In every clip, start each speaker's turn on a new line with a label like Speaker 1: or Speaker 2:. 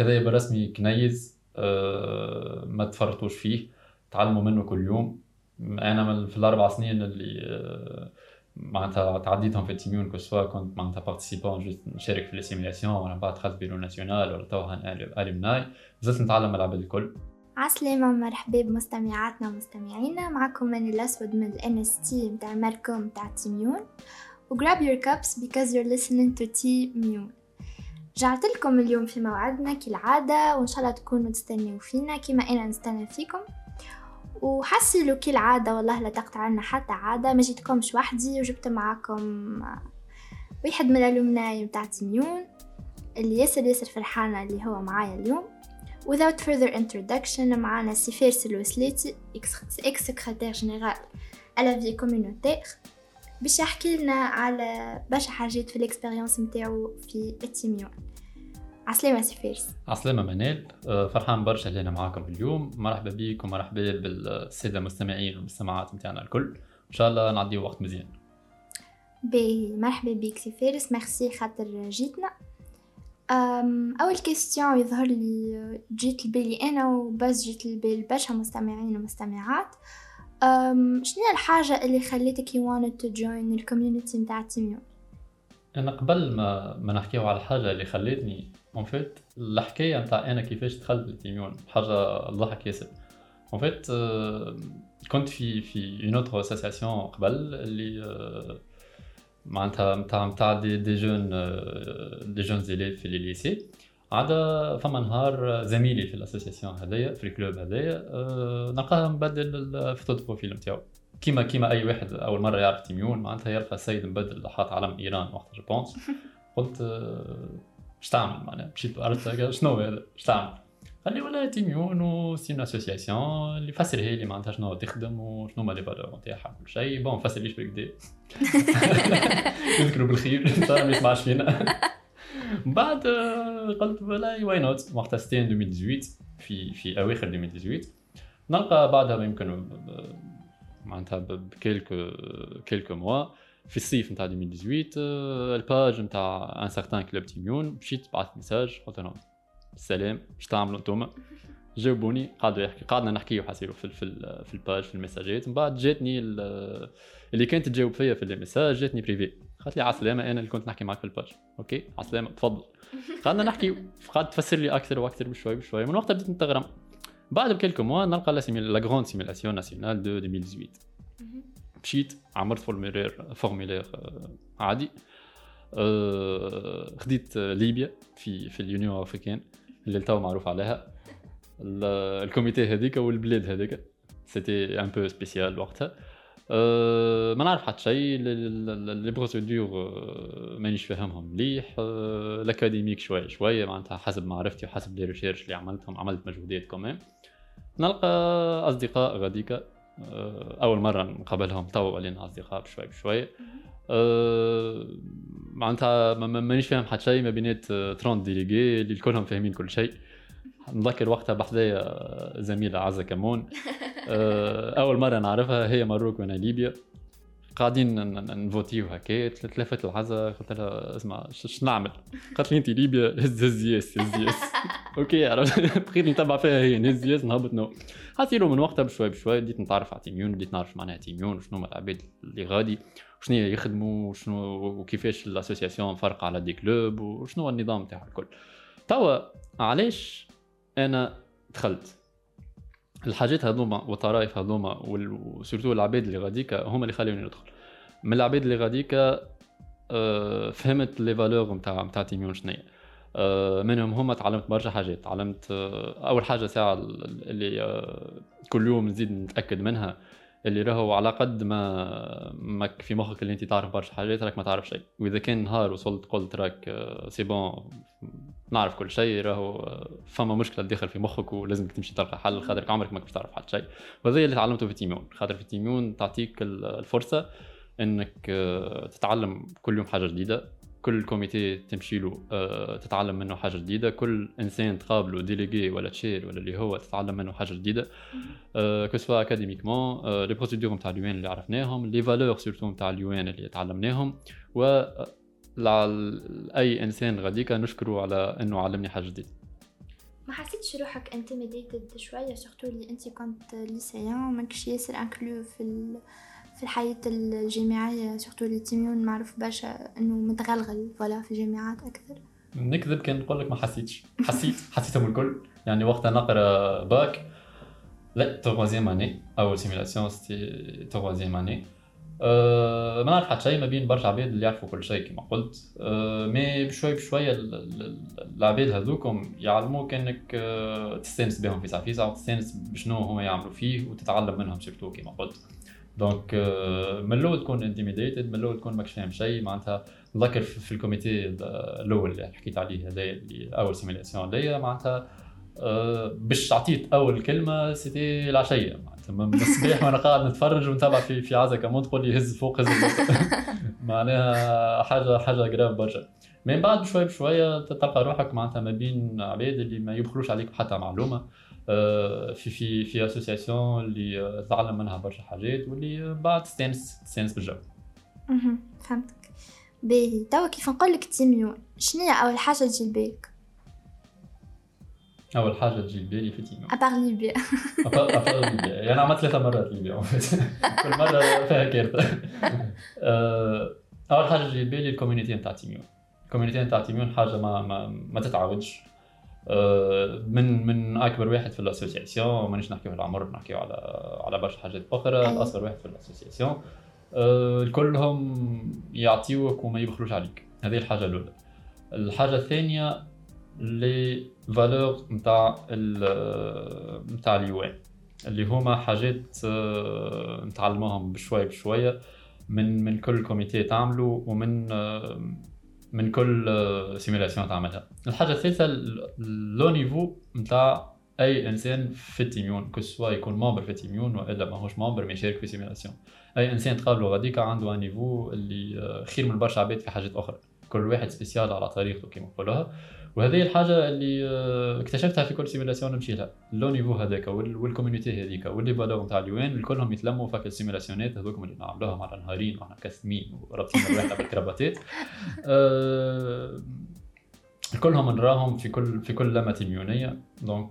Speaker 1: هذا يبقى رسمي كنيز آه، ما تفرطوش فيه. تعلموا منه كل يوم. أنا في الأربع سنين اللي آه، معناتها تعديتهم في التيميون كو سوا كنت معناتها بارتيسيبون جوست نشارك في لي ولا بعد دخلت بيرو ناسيونال ولا توها اليمناي زلت نتعلم العباد الكل.
Speaker 2: عسلامة مرحبا بمستمعاتنا ومستمعينا. معكم من الأسود من ال NST متاع ماركوم متاع تيميون و grab your cups because you're listening to Mune رجعت لكم اليوم في موعدنا كالعادة وإن شاء الله تكونوا تستنوا فينا كما أنا نستنى فيكم. وحسلوا كالعادة والله لا تقطع عنا حتى عادة. ما جيتكمش وحدي وجبت معاكم واحد من الألومناي متاع تيميون اللي ياسر ياسر فرحانة اللي هو معايا اليوم. Without further introduction معانا سي فارس الوسليتي إكس سكرتير جينيرال على في كوميونيتير باش يحكي لنا على برشا حاجات في ال expérience نتاعو في التيميون عسلامة سي فارس
Speaker 1: عسلامة منال أه، فرحان برشا اللي أنا معاكم اليوم. مرحبا بيك ومرحبا بالسادة المستمعين والمستمعات نتاعنا الكل. إن شاء الله نعدي وقت مزيان.
Speaker 2: باهي مرحبا بيك سي فارس ميرسي خاطر جيتنا. أول question يظهر لي جيت لبالي أنا وبس جيت لبالي برشا مستمعين ومستمعات. شنو الحاجة اللي خليتك you wanted to join ال community نتاع TIMUN؟
Speaker 1: أنا قبل ما ما نحكيو على الحاجة اللي خلتني en fait الحكاية نتاع أنا كيفاش دخلت ل TIMUN حاجة ضحك ياسر en fait كنت في في une autre association قبل اللي euh, معناتها نتاع نتاع des des jeunes des jeunes élèves في les lycées عاد فما نهار زميلي في ال association هذايا في ال club هذايا أه نلقاه مبدل ال photo profil نتاعو. كيما كيما أي واحد أول مرة يعرف TIMUN معناتها يلقى السيد مبدل حاط علم إيران وقت je pense. قلت اش تعمل؟ معناها مشيت عرفت شنو هذا؟ اش تعمل؟ قال لي والله TIMUN و c'est une association اللي فسرها لي معناتها شنو تخدم وشنو هما les valeurs نتاعها كل شيء. bon فسر ليش بالكدا نذكروا بالخير ما يسمعش فينا. بعد قلت والله why not وقتها c'était 2018 في في أواخر 2018 نلقى بعدها يمكن معناتها ب quelques quelques mois في الصيف نتاع 2018 ال page نتاع un certain club TIMUN مشيت بعثت message قلت لهم السلام اش تعملوا انتوما؟ جاوبوني قعدوا يحكي قعدنا نحكيو حاصيلو في في في ال page في المساجات. من بعد جاتني اللي كانت تجاوب فيا في ال message جاتني privé قالت لي عسلامة أنا اللي كنت نحكي معك في ال page okay؟ عسلامة تفضل. قعدنا نحكي قعدت تفسر لي أكثر وأكثر بشوي بشوي. من وقتها بديت نتغرم. بعد ب quelques mois نلقى la grande simulation nationale de 2018 مشيت عمرت formulaire formulaire عادي. أه خديت ليبيا في في l'Union africaine اللي تو معروف عليها. ال comité هذيك والبلاد هذيك. c'était un peu spécial وقتها. أه ما نعرف حتى شيء. les procédures مانيش فاهمهم مليح. ال académique شوية شوية معناتها حسب معرفتي وحسب les recherches اللي عملتهم عملت مجهودات كمان نلقى أصدقاء غاديكا آه، أول مرة نقابلهم تو ولينا أصدقاء بشوي بشوي. أه معناتها مانيش فاهم حتى شيء ما بينات 30 délégués اللي كلهم فاهمين كل شيء. نذكر وقتها بحذايا زميلة عزة كمون. أه أول مرة نعرفها هي Maroc وأنا ليبيا. قاعدين نفوتيو هكا تلفت لعزة قلت لها اسمع اش نعمل؟ قالت لي انت ليبيا؟ هز هز yes هز yes okay بقيت نتبع فيها هي. نهز yes نهبط no. حاصيلو من وقتها بشوي بشوي. بديت نتعرف على TIMUN بديت نعرف معناها TIMUN وشنو هما العباد اللي غادي وشنو يخدموا وشنو وكيفاش ال association فرق على des clubs وشنو هو النظام تاعها الكل. توا علاش أنا دخلت؟ الحاجات هذوما والطرائف هذوما و surtout العباد اللي غاديك هما اللي خلوني ندخل. من العباد اللي غاديك آه، فهمت les valeurs نتاع نتاع TIMUN شنيا. آه، منهم هما تعلمت برشا حاجات. تعلمت آه، أول حاجة ساعة اللي كل يوم نزيد نتأكد منها اللي راهو على قد ما ماك في مخك اللي انت تعرف برشا حاجات راك ما تعرف شيء. وإذا كان نهار وصلت قلت راك c'est bon نعرف كل شيء راهو فما مشكلة تدخل في مخك ولازمك تمشي تلقى حل خاطر عمرك ما كنت تعرف حتى شيء. وهذا اللي تعلمته في TIMUN. خاطر في TIMUN تعطيك الفرصة إنك تتعلم كل يوم حاجة جديدة. كل comité تمشي له آه، تتعلم منه حاجة جديدة. كل إنسان تقابله délégué ولا chair ولا اللي هو تتعلم منه حاجة جديدة. que ce soit académiquement les procédures نتاع ال UN اللي عرفناهم les valeurs surtout نتاع ال UN اللي تعلمناهم و أي إنسان غاديكا نشكره على إنه علمني حاجة جديدة.
Speaker 2: ما حسيتش روحك intimidated شوية surtout اللي أنت كنت lycéen ماكش ياسر inclus في ال... في الحياة الجامعية surtout اللي TIMUN معروف برشا إنه متغلغل voilà في الجامعات أكثر.
Speaker 1: نكذب كان نقول لك ما حسيتش. حسيت حسيتهم الكل. يعني وقتها نقرأ bac la troisième année أول simulation c'était troisième année ما نعرف حتى شيء ما بين برشا عباد اللي يعرفوا كل شيء كما قلت. أه mais بشوي بشوية العباد هذوكم يعلموك انك أه تستأنس بهم في ساعه في ساعه وتستانس بشنو هما يعملوا فيه وتتعلم منهم surtout كما قلت. donc أه من الأول تكون intimidated من الأول تكون ماكش فاهم شيء معناتها نذكر في ال comité الأول اللي حكيت عليه هذا اللي أول simulation ليا معناتها أه باش عطيت أول كلمة c'était العشيه معناتها من الصباح وأنا قاعد نتفرج ونتابع في في عزا كمون تقول لي هز فوق هز فوق. معناها حاجة حاجة grave برشا. من بعد بشوي بشوية تلقى روحك معناتها ما بين عباد اللي ما يبخلوش عليك بحتى معلومة. في في في association اللي تتعلم منها برشا حاجات واللي بعد تستانس تستانس بالجو.
Speaker 2: فهمتك. باهي. توا كيف نقول لك TIMUN شنو هي أول حاجة تجي لبالك؟
Speaker 1: أول حاجة تجي لبالي في تيميون
Speaker 2: ابار ليبيا
Speaker 1: ابار ليبيا يعني عملت ثلاثة مرات ليبيا كل مرة فيها كارثة. أول حاجة تجي لبالي ال community نتاع TIMUN ال community نتاع TIMUN حاجة ما ما, ما تتعاودش. من من أكبر واحد في ال association مانيش نحكيو على العمر نحكيو على على برشا حاجات أخرى. أصغر واحد في ال association الكلهم يعطيوك وما يبخلوش عليك. هذه الحاجة الأولى. الحاجة الثانية les valeurs نتاع نتاع ال UN. اللي هما حاجات نتعلموهم بشوية بشوية من من كل comité تعملوا ومن من كل simulation تعملها. الحاجة الثالثة le niveau نتاع أي إنسان في ال TIMUN que ce soit يكون membre في ال TIMUN وإلا ماهوش membre ما يشارك في simulation أي إنسان تقابله غاديكا عنده un niveau اللي خير من برشا عباد في حاجات أخرى. كل واحد spécial على طريقته كما نقولوها. وهذه الحاجة اللي اكتشفتها في كل simulation نمشي لها. le niveau هذاك وال community هذيك و les valeurs نتاع ال UN الكلهم يتلموا في ال simulation ات هذوكم اللي نعملوهم على نهارين وإحنا كاسمين ورابطين رواحنا بال cravate ات أه كلهم نراهم في كل في كل لمة TIMUN ية. donc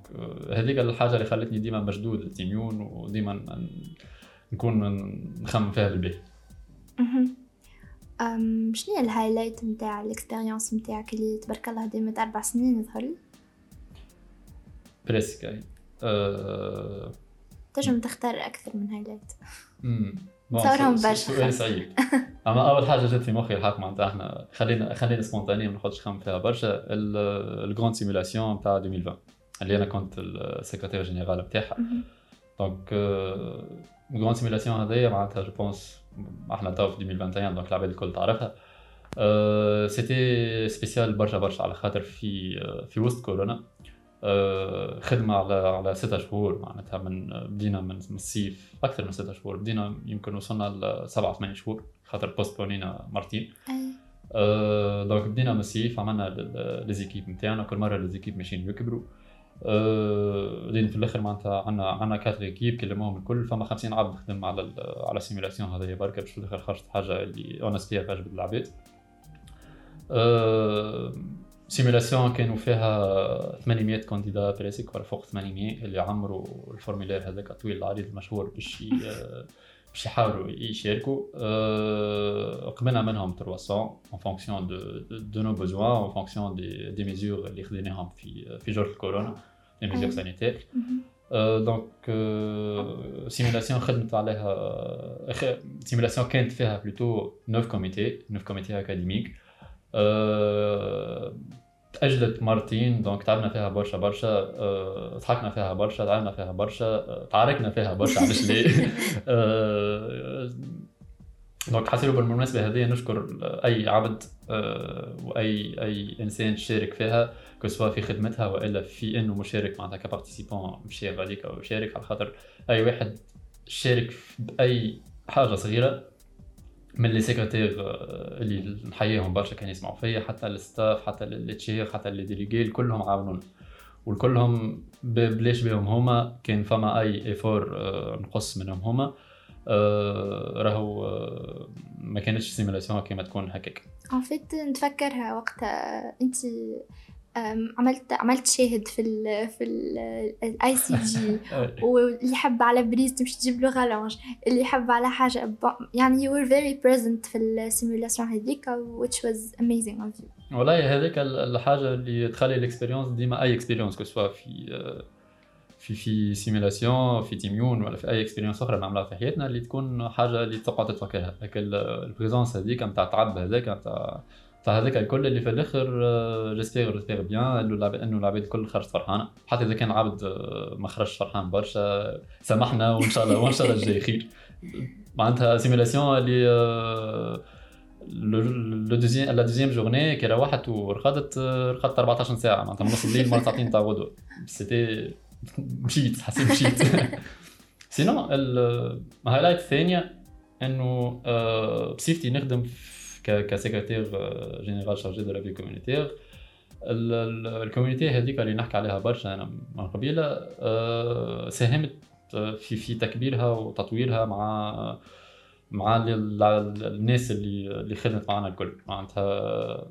Speaker 1: هذيك الحاجة اللي خلتني ديما مشدود لل TIMUN وديما نكون نخمم فيها بالبيت
Speaker 2: أم شنو هي ال highlight نتاع ال expérience نتاعك اللي تبارك الله دامت أربع سنين يظهر لي
Speaker 1: presque أي. أه...
Speaker 2: تنجم تختار أكثر من
Speaker 1: highlight
Speaker 2: تصورهم برشا.
Speaker 1: سؤال سعيد. أما أول حاجة جات في مخي الحق معناتها إحنا خلينا خلينا spontané ما نخممش فيها برشا. ال grande simulation تاع 2020 اللي أنا كنت ال secrétaire général نتاعها donc grande simulation هذيا معناتها je pense إحنا تو في 2021 donc العباد الكل تعرفها. c'était spécial برشا برشا على خاطر في في وسط كورونا. خدمة على على ستة شهور معناتها من بدينا من الصيف أكثر من ستة شهور بدينا يمكن وصلنا لسبعة ثمان شهور خاطر postpone ينا مرتين. أه donc بدينا من الصيف عملنا les équipes نتاعنا كل مرة les équipes ماشيين يكبروا. أه لين في الآخر معناتها عندنا عندنا quatre équipes كلموهم الكل فما 50 عبد خدم على على ال simulation هذايا بركة باش في الآخر خرجت حاجة اللي honnêtement تعجبت العباد simulation كانوا فيها 800 candidats presque ولا فوق 800 اللي عمروا ال formulaire هذاك الطويل العريض المشهور باش باش يحاولوا يشاركوا قبلنا منهم 300 en fonction de, de nos besoins en fonction des, des mesures اللي خديناهم في في جرة الكورونا les mesures sanitaires. donc simulation خدمت عليها simulation كانت فيها plutôt 9 comités 9 comités académiques تأجلت مرتين donc تعبنا فيها برشا برشا ضحكنا فيها برشا تعبنا فيها برشا تعاركنا فيها برشا علاش ليه؟ donc حسيرو بالمناسبة هذه نشكر أي عبد وأي أي إنسان شارك فيها que ce soit في خدمتها وإلا في إنه مشارك معناتها ك participant مشي غاديك أو شارك على خاطر أي واحد شارك بأي حاجة صغيرة من les secrétaires اللي نحييهم برشا كانوا يسمعوا فيا حتى ال staff حتى ال chair حتى les délégués كلهم عاونونا والكلهم بلاش بهم هما كان فما أي effort نقص منهم هما. راهو ما كانتش simulation كيما تكون هكاك.
Speaker 2: en fait نتفكرها وقتها. أنت عملت عملت شاهد في ال في ال ICJ واللي يحب على prise تمشي تجيب له rallonge اللي يحب على حاجة يعني you were very present في ال simulation هذيك which was amazing of you.
Speaker 1: والله هذيك الحاجة اللي تخلي ال expérience ديما أي expérience que في في في simulation في TIMUN ولا في أي expérience أخرى نعملها في حياتنا اللي تكون حاجة اللي تقعد تتفكرها هكا ال présence هذيك نتاع التعب هذاك نتاع فهذاك الكل اللي في الآخر j'espère j'espère bien إنه العباد الكل خرجت فرحانة. حتى إذا كان عبد آه، ما خرجش فرحان برشا. سامحنا وإن شاء الله وإن شاء الله الجاي خير معناتها simulation اللي le deuxième la deuxième journée كي روحت ورقدت آه، رقدت 14 ساعة. معناتها من نص الليل مرة ساعتين تاع غدوة. c'était مشيت حسيت مشيت. sinon ال highlight الثانية إنه آه، بصفتي نخدم ك secrétaire général chargé de la vie communautaire ال community هذيك اللي نحكي عليها برشا أنا من قبيله ساهمت في في تكبيرها وتطويرها مع مع الناس اللي اللي خدمت معنا الكل معناتها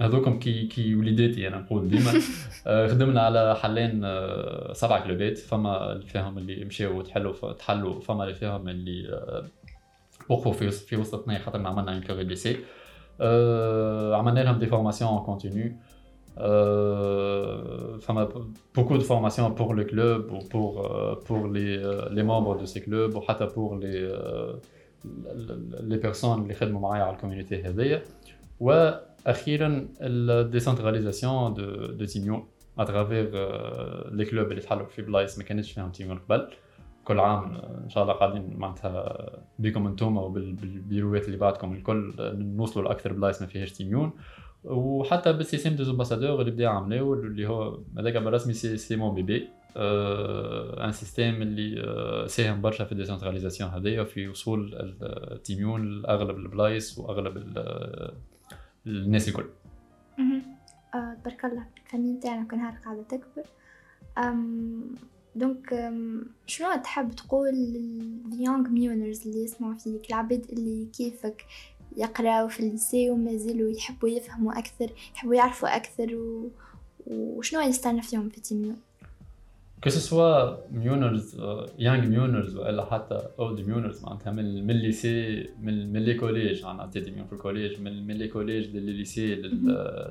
Speaker 1: هذوكم كي كي وليداتي أنا نقول ديما. خدمنا على حلان سبع club ات فما اللي فيهم اللي مشاو تحلوا تحلوا فما اللي فيهم اللي وقفوا في في وسطنا خاطر عملنا اون كوري lycée عملنا لهم des formations continues فما beaucoup de formations pour le club ou pour pour les les membres de ces clubs وحتى pour les les personnes اللي خدموا معايا على ال community هذيا وأخيرا ال décentralisation de de TIMUN à travers les clubs اللي تحلوا في بلايص ما كانتش فيهم TIMUN قبل كل عام إن شاء الله قاعدين معناتها بكم أنتم وبالبيروات اللي بعدكم الكل نوصلوا لأكثر بلايص ما فيهاش TIMUN وحتى بال système d'ambassadeurs اللي بدا عملوه اللي هو هذاك بالرسمي c'est, c'est mon bébé un système اللي ساهم برشا في ال décentralisation هذايا في وصول ال TIMUN لأغلب البلايص وأغلب الناس الكل.
Speaker 2: تبارك الله ال famille نتاعنا كل نهار قاعدة تكبر. donc شنو تحب تقول لل young MUNers اللي يسمعوا فيك العباد اللي كيفك يقراو في ال lycée وما زالوا يحبوا يفهموا أكثر يحبوا يعرفوا أكثر و... وشنو يستنى فيهم في تيميون
Speaker 1: كو سوا ميونرز young MUNers ولا حتى old MUNers معناتها من من ال lycée من من les collèges أنا عطيت MUN في ال collège من من les collèges لل lycée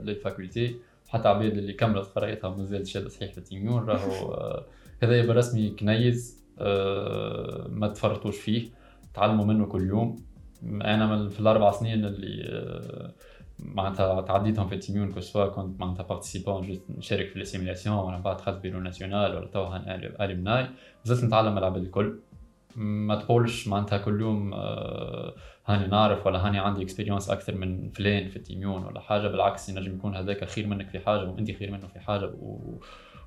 Speaker 1: لل faculté حتى عباد اللي كملت قرايتها ومازال شاد صحيح في TIMUN راهو هذا يبقى رسمي كنيز آه، ما تفرطوش فيه تعلموا منه كل يوم. أنا من في الأربع سنين اللي آه، معناتها تعديتهم في ال TIMUN que ce soit كنت معناتها participant juste نشارك في ال simulation ولا بعد دخلت bureau national ولا توها alumni زلت نتعلم العباد الكل. ما تقولش معناتها كل يوم آه، هاني نعرف ولا هاني عندي expérience أكثر من فلان في ال TIMUN ولا حاجة. بالعكس ينجم يكون هذاك خير منك في حاجة وأنت خير منه في حاجة و...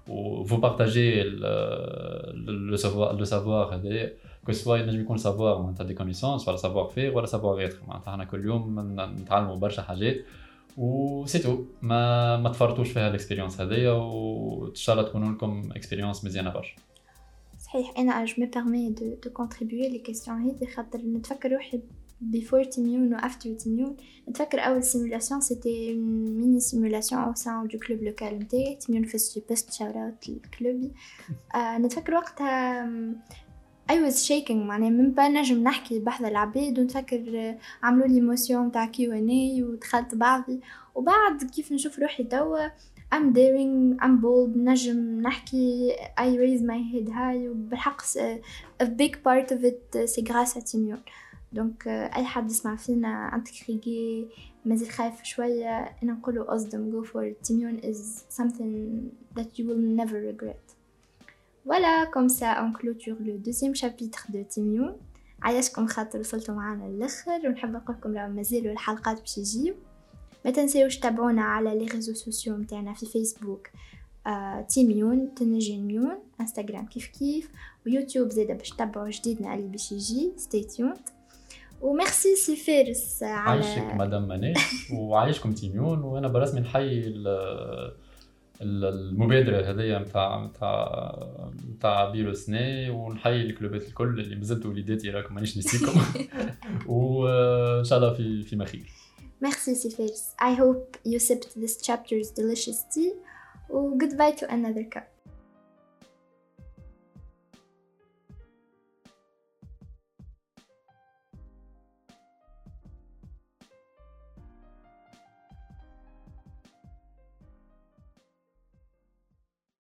Speaker 1: vous partagez le, le savoir, le savoir هذا que soit ينجم يكون savoir معناتها des connaissances ولا savoir faire ولا savoir être. معناتها إحنا كل يوم نتعلموا برشا حاجات و c'est tout ما ما تفرطوش فيها ال expérience هذيا وان شاء الله تكون لكم expérience مزيانه برشا
Speaker 2: صحيح أنا je me permets de de contribuer les questions هذي خاطر نتفكر روحي before TIMUN و after TIMUN نتفكر اول simulation c'était mini simulation au sein de club local نتاعي TIMUN فاز في best shout out ال club نتفكر وقتها I was shaking معناها من با نجم نحكي بحدا العباد ونتفكر عملوا لي motion نتاع Q and A ودخلت بعضي وبعد كيف نشوف روحي توا I'm daring, I'm bold, نجم نحكي, I raise my head high, وبالحق a big part of it c'est grâce à donc أي حد يسمع فينا عندك خيجي مازال خايف شوية أنا نقوله اصدم for it. TIMUN is something that you will never regret. Voilà comme ça on clôture le deuxième chapitre de TIMUN عايشكم خاطر وصلتوا معانا للأخر؟ ونحب نقولكم لو مازالوا الحلقات باش يجيو ما تنسيوش تابعونا على لي ريزو سوسيو متاعنا في فيسبوك آه، تيميون ميون انستغرام كيف كيف ويوتيوب زادا باش تتبعوا جديدنا اللي باش يجي. ستي تيوند وميرسي سي فارس
Speaker 1: على عايشك مدام منال. وعايشكم تيميون. وأنا برسمي نحيي المبادرة هذيا نتاع نتاع نتاع بيرو سني ونحيي الكلوبات الكل اللي مازلتوا وليداتي راكم مانيش نسيكم وإن شاء الله في فيما خير.
Speaker 2: Merci سي فارس. I hope you sipped this chapter's delicious tea. و goodbye to another cup.